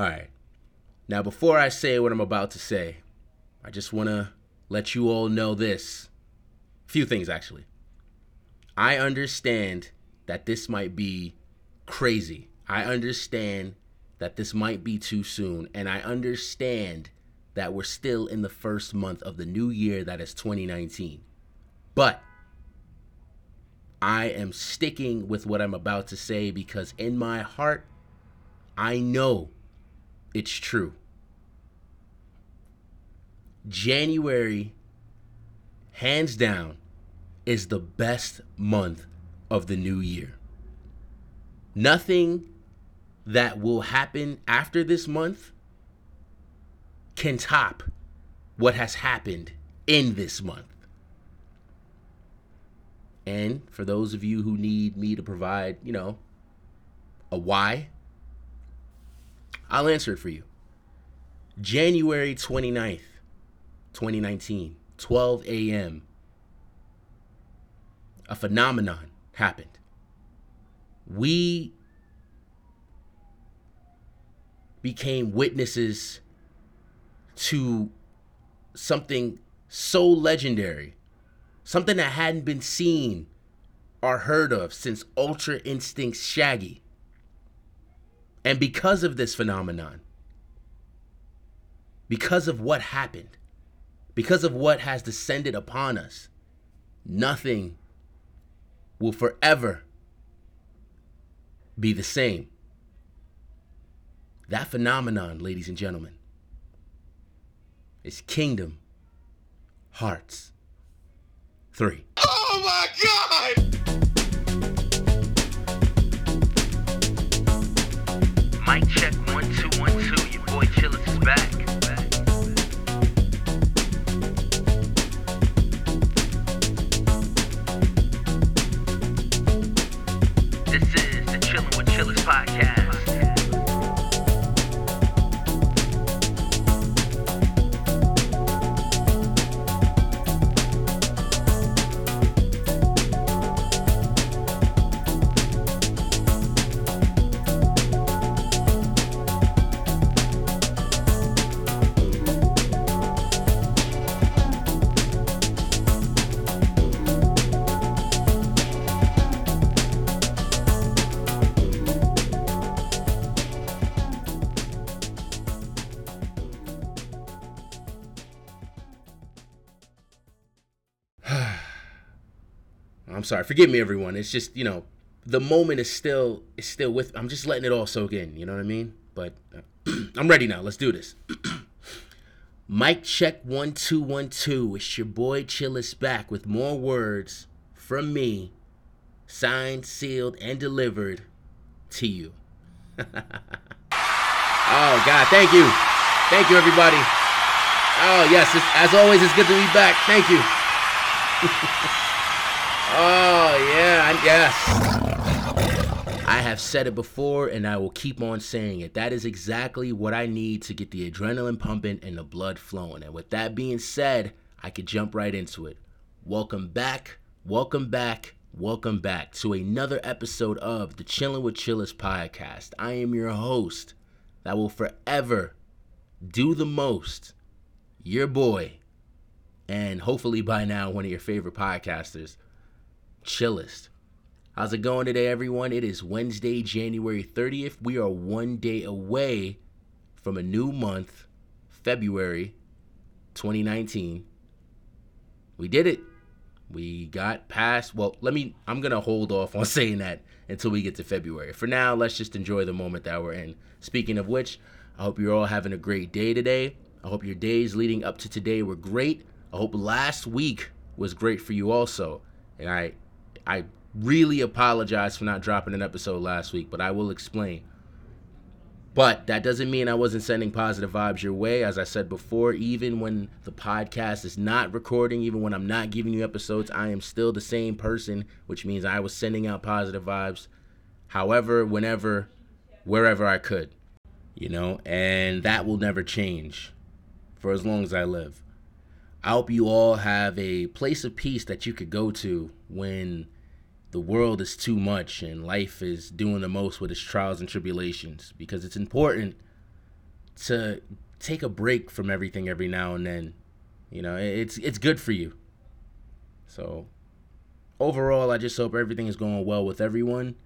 All right. Now, before I say what I'm about to say, I just want to let you all know this. A few things, actually. I understand that this might be crazy. I understand that this might be too soon. And I understand that we're still in the first month of the new year that is 2019. But I am sticking with what I'm about to say because in my heart, I know it's true. January, hands down, is the best month of the new year. Nothing that will happen after this month can top what has happened in this month. And for those of you who need me to provide, you know, a why, I'll answer it for you. January 29th, 2019, 12 a.m., a phenomenon happened. We became witnesses to something so legendary, something that hadn't been seen or heard of since Ultra Instinct Shaggy. And because of this phenomenon, because of what happened, because of what has descended upon us, nothing will forever be the same. That phenomenon, ladies and gentlemen, is Kingdom Hearts 3. Oh my god! I'm sorry. Forgive me, everyone. It's just you know, the moment is still is still with. I'm just letting it all soak in. You know what I mean? But uh, I'm ready now. Let's do this. Mic check one two one two. It's your boy Chillest back with more words from me, signed, sealed, and delivered to you. oh God, thank you, thank you, everybody. Oh yes, as always, it's good to be back. Thank you. Oh, yeah, and yes. I have said it before and I will keep on saying it. That is exactly what I need to get the adrenaline pumping and the blood flowing. And with that being said, I could jump right into it. Welcome back, welcome back, welcome back to another episode of the Chillin' with Chillest podcast. I am your host that will forever do the most, your boy, and hopefully by now one of your favorite podcasters, Chillest. How's it going today, everyone? It is Wednesday, January 30th. We are one day away from a new month, February 2019. We did it. We got past, well, let me, I'm going to hold off on saying that until we get to February. For now, let's just enjoy the moment that we're in. Speaking of which, I hope you're all having a great day today. I hope your days leading up to today were great. I hope last week was great for you also. And I I really apologize for not dropping an episode last week, but I will explain. But that doesn't mean I wasn't sending positive vibes your way. As I said before, even when the podcast is not recording, even when I'm not giving you episodes, I am still the same person, which means I was sending out positive vibes however, whenever, wherever I could. You know, and that will never change for as long as I live. I hope you all have a place of peace that you could go to when the world is too much and life is doing the most with its trials and tribulations because it's important to take a break from everything every now and then. You know, it's it's good for you. So overall, I just hope everything is going well with everyone.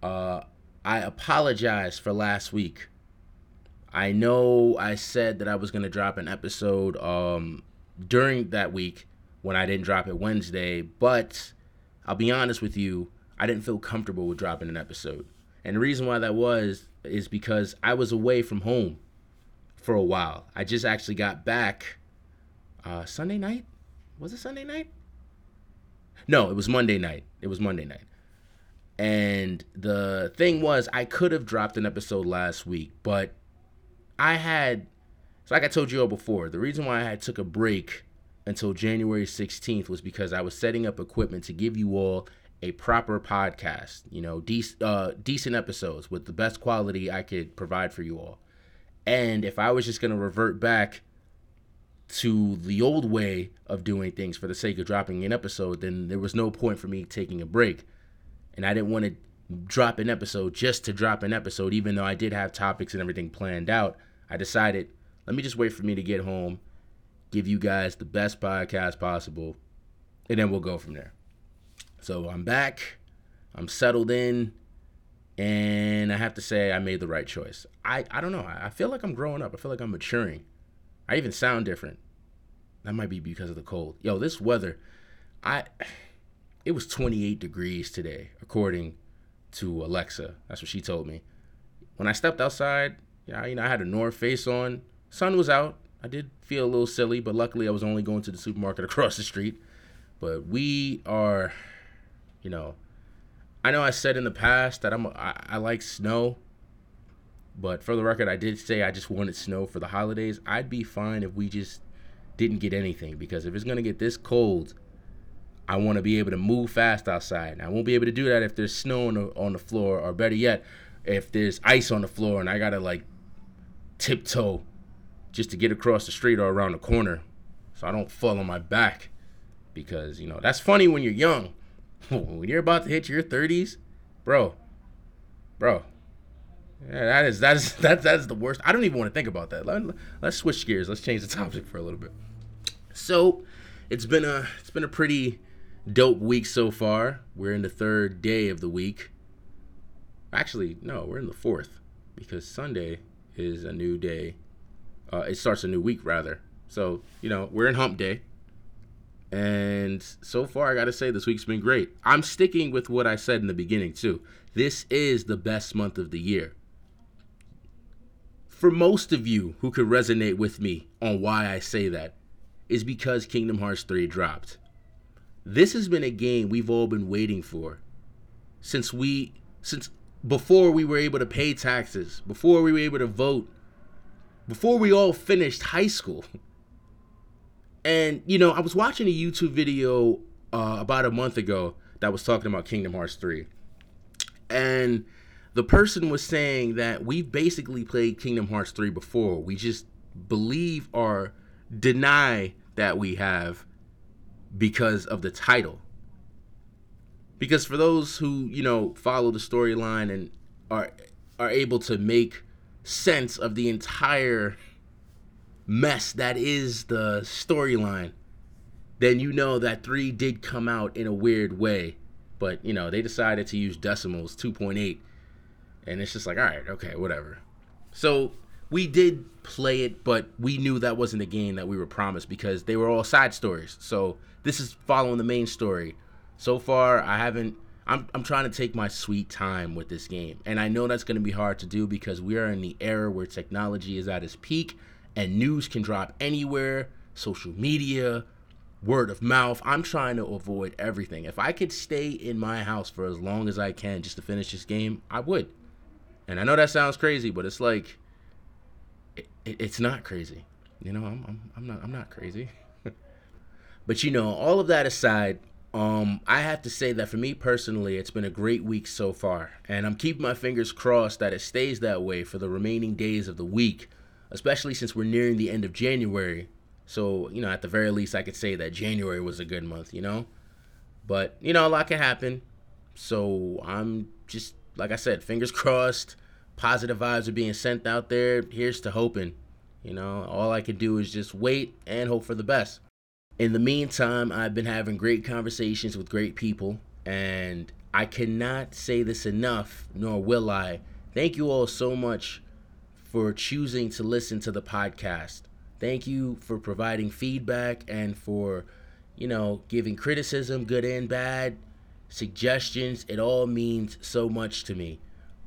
Uh, I apologize for last week. I know I said that I was gonna drop an episode um, during that week when I didn't drop it Wednesday, but I'll be honest with you, I didn't feel comfortable with dropping an episode. And the reason why that was is because I was away from home for a while. I just actually got back uh, Sunday night. Was it Sunday night? No, it was Monday night. It was Monday night. And the thing was, I could have dropped an episode last week, but I had, so like I told you all before, the reason why I took a break until January 16th was because I was setting up equipment to give you all a proper podcast, you know, dec- uh, decent episodes with the best quality I could provide for you all. And if I was just going to revert back to the old way of doing things for the sake of dropping an episode, then there was no point for me taking a break. And I didn't want to drop an episode just to drop an episode, even though I did have topics and everything planned out. I decided, let me just wait for me to get home, give you guys the best podcast possible, and then we'll go from there. So I'm back, I'm settled in, and I have to say I made the right choice. I, I don't know, I feel like I'm growing up, I feel like I'm maturing. I even sound different. That might be because of the cold. Yo, this weather, I it was 28 degrees today, according to Alexa. That's what she told me. When I stepped outside, yeah, you know, I had a North Face on. Sun was out. I did feel a little silly, but luckily I was only going to the supermarket across the street. But we are, you know, I know I said in the past that I'm I, I like snow, but for the record, I did say I just wanted snow for the holidays. I'd be fine if we just didn't get anything because if it's gonna get this cold, I want to be able to move fast outside. And I won't be able to do that if there's snow on the, on the floor, or better yet, if there's ice on the floor and I gotta like tiptoe just to get across the street or around the corner so I don't fall on my back. Because, you know, that's funny when you're young. when you're about to hit your 30s, bro, bro, yeah, that is that is that that's the worst. I don't even want to think about that. Let, let's switch gears. Let's change the topic for a little bit. So, it's been a it's been a pretty dope week so far. We're in the third day of the week. Actually, no, we're in the fourth because Sunday is a new day. Uh, it starts a new week rather. So you know we're in Hump Day, and so far I gotta say this week's been great. I'm sticking with what I said in the beginning too. This is the best month of the year. For most of you who could resonate with me on why I say that, is because Kingdom Hearts 3 dropped. This has been a game we've all been waiting for since we since before we were able to pay taxes, before we were able to vote, before we all finished high school. And you know, I was watching a YouTube video uh, about a month ago that was talking about Kingdom Hearts 3. And the person was saying that we've basically played Kingdom Hearts 3 before. We just believe or deny that we have because of the title. Because for those who, you know, follow the storyline and are are able to make sense of the entire mess that is the storyline, then you know that 3 did come out in a weird way. But, you know, they decided to use decimals 2.8 and it's just like, all right, okay, whatever. So we did play it, but we knew that wasn't the game that we were promised because they were all side stories. So this is following the main story. So far, I haven't. I'm, I'm trying to take my sweet time with this game. And I know that's going to be hard to do because we are in the era where technology is at its peak and news can drop anywhere, social media, word of mouth. I'm trying to avoid everything. If I could stay in my house for as long as I can just to finish this game, I would. And I know that sounds crazy, but it's like it, it, it's not crazy. You know, I'm, I'm I'm not I'm not crazy. but you know, all of that aside, um, I have to say that for me personally, it's been a great week so far, and I'm keeping my fingers crossed that it stays that way for the remaining days of the week, especially since we're nearing the end of January. So, you know, at the very least, I could say that January was a good month, you know? But, you know, a lot can happen. So I'm just, like I said, fingers crossed positive vibes are being sent out there. Here's to hoping. You know, all I can do is just wait and hope for the best. In the meantime, I've been having great conversations with great people, and I cannot say this enough, nor will I. Thank you all so much for choosing to listen to the podcast. Thank you for providing feedback and for, you know, giving criticism, good and bad, suggestions. It all means so much to me.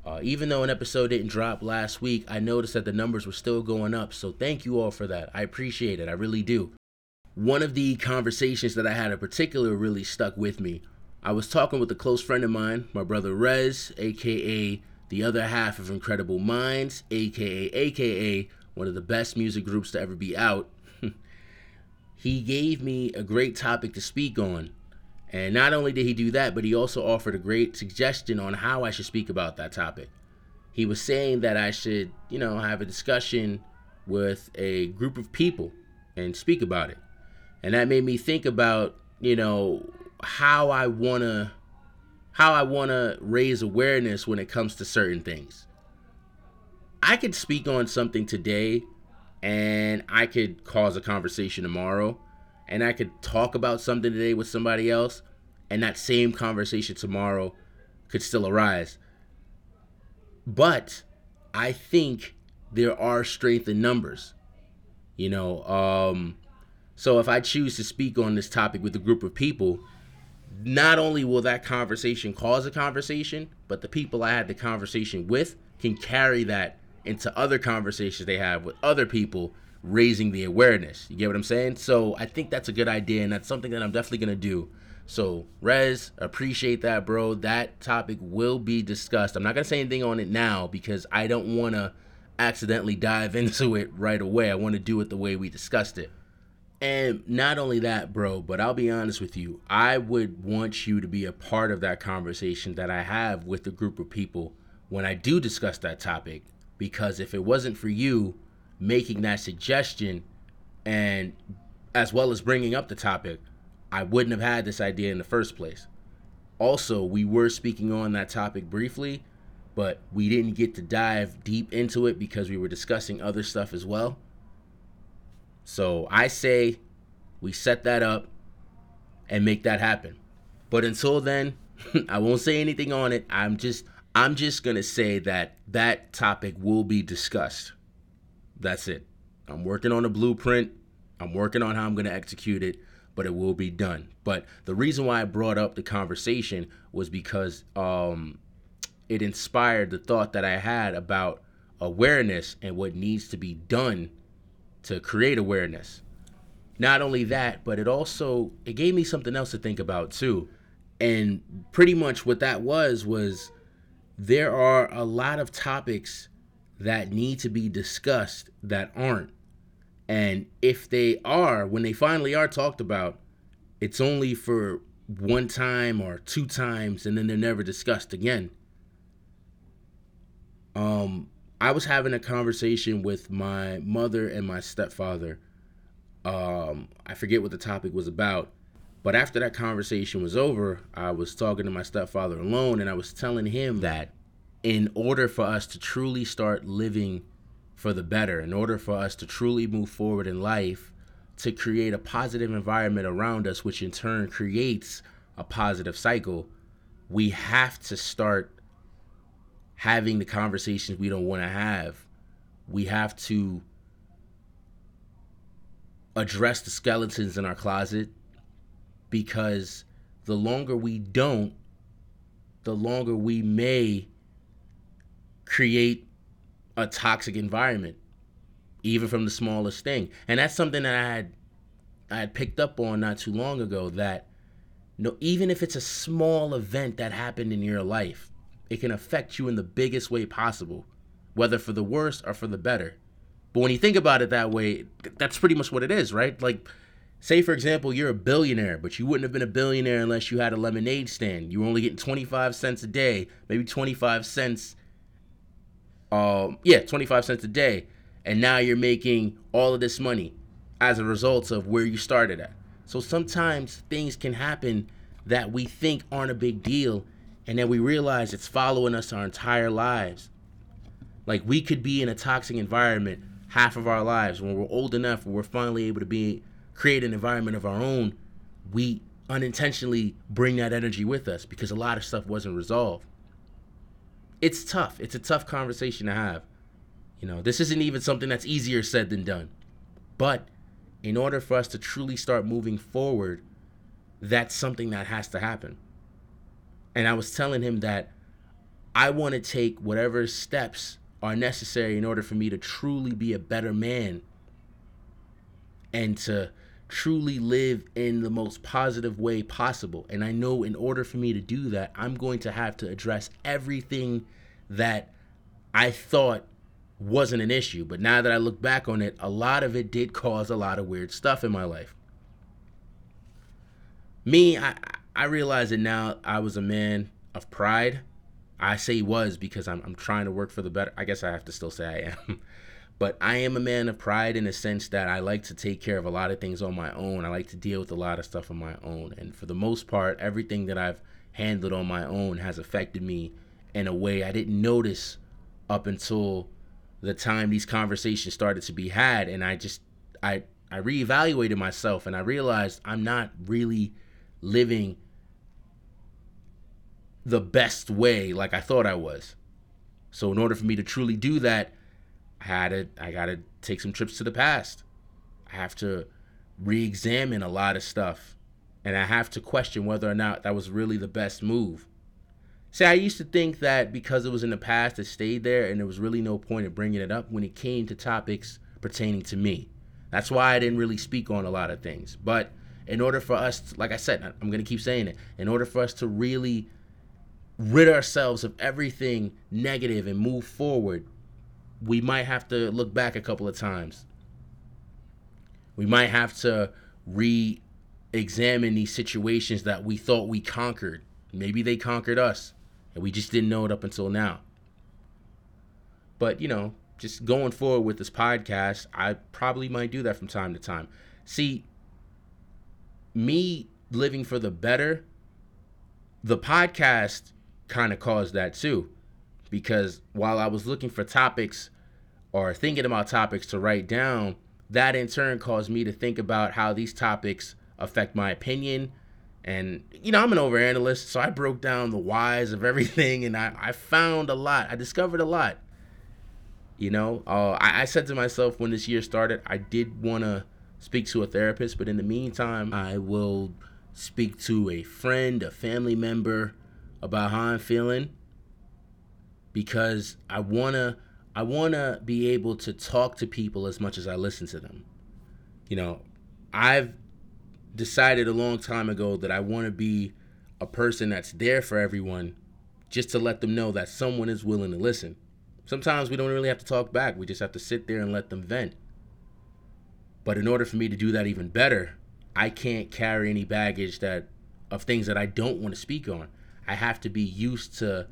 Uh, even though an episode didn't drop last week, I noticed that the numbers were still going up. So thank you all for that. I appreciate it. I really do. One of the conversations that I had in particular really stuck with me. I was talking with a close friend of mine, my brother Rez, aka the other half of Incredible Minds, aka aka one of the best music groups to ever be out. he gave me a great topic to speak on and not only did he do that, but he also offered a great suggestion on how I should speak about that topic. He was saying that I should, you know, have a discussion with a group of people and speak about it. And that made me think about, you know, how I want to how I want to raise awareness when it comes to certain things. I could speak on something today and I could cause a conversation tomorrow and I could talk about something today with somebody else, and that same conversation tomorrow could still arise. But I think there are strength in numbers. You know, um, so if I choose to speak on this topic with a group of people, not only will that conversation cause a conversation, but the people I had the conversation with can carry that into other conversations they have with other people raising the awareness. You get what I'm saying? So I think that's a good idea, and that's something that I'm definitely gonna do. So Rez, appreciate that, bro. That topic will be discussed. I'm not gonna say anything on it now because I don't wanna accidentally dive into it right away. I want to do it the way we discussed it. And not only that, bro, but I'll be honest with you. I would want you to be a part of that conversation that I have with a group of people when I do discuss that topic. Because if it wasn't for you, making that suggestion and as well as bringing up the topic, I wouldn't have had this idea in the first place. Also, we were speaking on that topic briefly, but we didn't get to dive deep into it because we were discussing other stuff as well. So I say we set that up and make that happen. But until then, I won't say anything on it. I'm just I'm just going to say that that topic will be discussed. That's it. I'm working on a blueprint. I'm working on how I'm going to execute it, but it will be done. But the reason why I brought up the conversation was because um, it inspired the thought that I had about awareness and what needs to be done to create awareness. Not only that, but it also it gave me something else to think about too. And pretty much what that was was there are a lot of topics that need to be discussed that aren't. And if they are, when they finally are talked about, it's only for one time or two times and then they're never discussed again. Um I was having a conversation with my mother and my stepfather. Um I forget what the topic was about, but after that conversation was over, I was talking to my stepfather alone and I was telling him that in order for us to truly start living for the better, in order for us to truly move forward in life, to create a positive environment around us, which in turn creates a positive cycle, we have to start having the conversations we don't want to have. We have to address the skeletons in our closet because the longer we don't, the longer we may create a toxic environment, even from the smallest thing. And that's something that I had I had picked up on not too long ago that no even if it's a small event that happened in your life, it can affect you in the biggest way possible, whether for the worse or for the better. But when you think about it that way, that's pretty much what it is, right? Like say for example you're a billionaire but you wouldn't have been a billionaire unless you had a lemonade stand you were only getting 25 cents a day maybe 25 cents um, yeah, 25 cents a day, and now you're making all of this money as a result of where you started at. So sometimes things can happen that we think aren't a big deal, and then we realize it's following us our entire lives. Like we could be in a toxic environment half of our lives when we're old enough we're finally able to be create an environment of our own, we unintentionally bring that energy with us because a lot of stuff wasn't resolved. It's tough. It's a tough conversation to have. You know, this isn't even something that's easier said than done. But in order for us to truly start moving forward, that's something that has to happen. And I was telling him that I want to take whatever steps are necessary in order for me to truly be a better man and to truly live in the most positive way possible. And I know in order for me to do that, I'm going to have to address everything that I thought wasn't an issue. But now that I look back on it, a lot of it did cause a lot of weird stuff in my life. Me, I I realize that now I was a man of pride. I say was because I'm I'm trying to work for the better. I guess I have to still say I am. but I am a man of pride in the sense that I like to take care of a lot of things on my own. I like to deal with a lot of stuff on my own. And for the most part, everything that I've handled on my own has affected me in a way I didn't notice up until the time these conversations started to be had and I just I I reevaluated myself and I realized I'm not really living the best way like I thought I was. So in order for me to truly do that, I had to I got to take some trips to the past. I have to re-examine a lot of stuff and I have to question whether or not that was really the best move. See, I used to think that because it was in the past, it stayed there, and there was really no point in bringing it up when it came to topics pertaining to me. That's why I didn't really speak on a lot of things. But in order for us, to, like I said, I'm going to keep saying it, in order for us to really rid ourselves of everything negative and move forward, we might have to look back a couple of times. We might have to re examine these situations that we thought we conquered. Maybe they conquered us and we just didn't know it up until now. But, you know, just going forward with this podcast, I probably might do that from time to time. See, me living for the better, the podcast kind of caused that too. Because while I was looking for topics or thinking about topics to write down, that in turn caused me to think about how these topics affect my opinion, and, you know, I'm an overanalyst, so I broke down the whys of everything and I, I found a lot. I discovered a lot. You know, uh, I, I said to myself when this year started, I did want to speak to a therapist, but in the meantime, I will speak to a friend, a family member about how I'm feeling because I want to I want to be able to talk to people as much as I listen to them. You know, I've decided a long time ago that I want to be a person that's there for everyone just to let them know that someone is willing to listen. Sometimes we don't really have to talk back, we just have to sit there and let them vent. But in order for me to do that even better, I can't carry any baggage that of things that I don't want to speak on. I have to be used to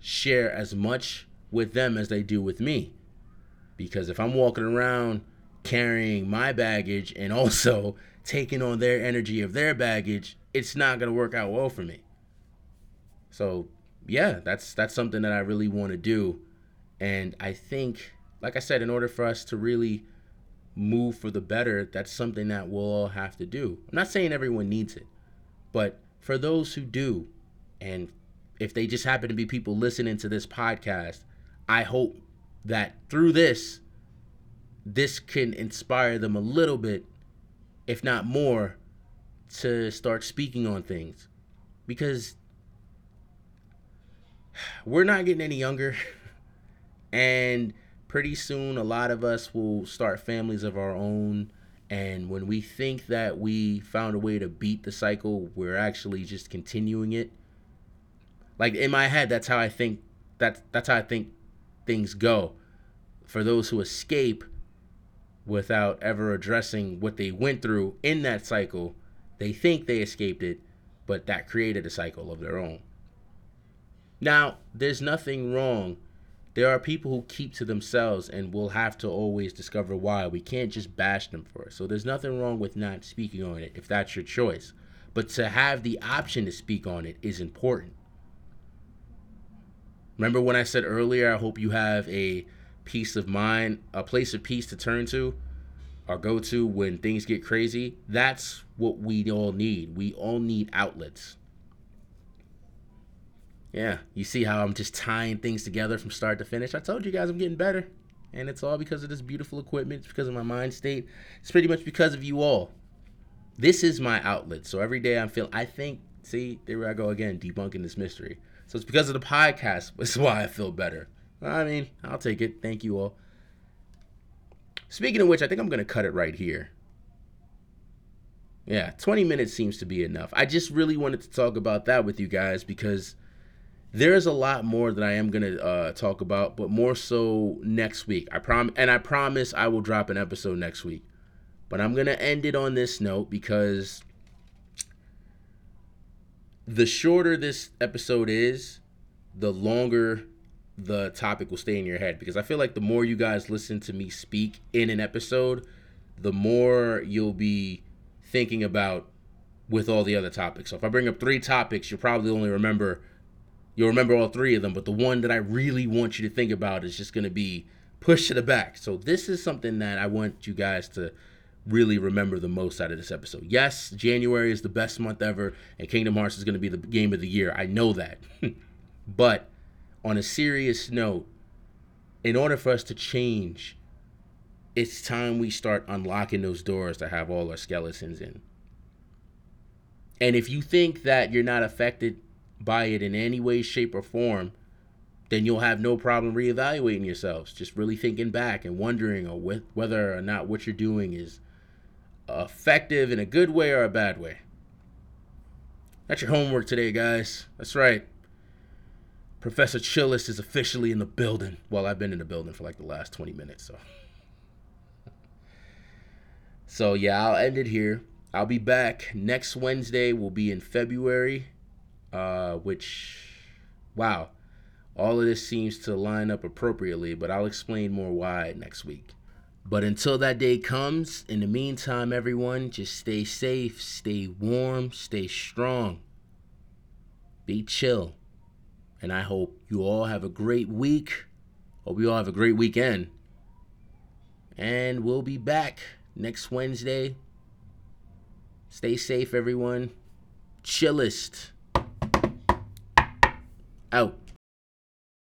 share as much with them as they do with me. Because if I'm walking around carrying my baggage and also taking on their energy of their baggage, it's not going to work out well for me. So, yeah, that's that's something that I really want to do. And I think like I said in order for us to really move for the better, that's something that we'll all have to do. I'm not saying everyone needs it, but for those who do and if they just happen to be people listening to this podcast, I hope that through this this can inspire them a little bit if not more, to start speaking on things. Because we're not getting any younger. and pretty soon, a lot of us will start families of our own. And when we think that we found a way to beat the cycle, we're actually just continuing it. Like in my head, that's how I think. That's that's how I think things go. For those who escape, without ever addressing what they went through in that cycle. They think they escaped it, but that created a cycle of their own. Now, there's nothing wrong. There are people who keep to themselves and we'll have to always discover why. We can't just bash them for it. So there's nothing wrong with not speaking on it if that's your choice. But to have the option to speak on it is important. Remember when I said earlier, I hope you have a peace of mind, a place of peace to turn to or go to when things get crazy? That's what we all need. We all need outlets. Yeah, you see how I'm just tying things together from start to finish? I told you guys I'm getting better. And it's all because of this beautiful equipment. It's because of my mind state. It's pretty much because of you all. This is my outlet. So every day I'm feeling, I think, see, there I go again, debunking this mystery. So it's because of the podcast. That's why I feel better. I mean, I'll take it. Thank you all. Speaking of which, I think I'm going to cut it right here. Yeah, 20 minutes seems to be enough. I just really wanted to talk about that with you guys because there's a lot more that I am to uh, talk about, but more so next week. I prom and I promise I will drop an episode next week. But I'm to end it on this note because the shorter this episode is, the longer the topic will stay in your head because I feel like the more you guys listen to me speak in an episode, the more you'll be thinking about with all the other topics. So if I bring up three topics, you'll probably only remember you'll remember all three of them, but the one that I really want you to think about is just going to be pushed to the back. So this is something that I want you guys to really remember the most out of this episode. Yes, January is the best month ever and Kingdom Hearts is going to be the game of the year. I know that. but on a serious note, in order for us to change, it's time we start unlocking those doors to have all our skeletons in. And if you think that you're not affected by it in any way, shape, or form, then you'll have no problem reevaluating yourselves. Just really thinking back and wondering or with whether or not what you're doing is effective in a good way or a bad way. That's your homework today, guys. That's right. Professor Chillest is officially in the building. Well, I've been in the building for like the last 20 minutes, so. So, yeah, I'll end it here. I'll be back next Wednesday. We'll be in February, uh, which, wow, all of this seems to line up appropriately, but I'll explain more why next week. But until that day comes, in the meantime, everyone, just stay safe, stay warm, stay strong, be chill. And I hope you all have a great week. Hope you all have a great weekend. And we'll be back next Wednesday. Stay safe, everyone. Chillest. Out.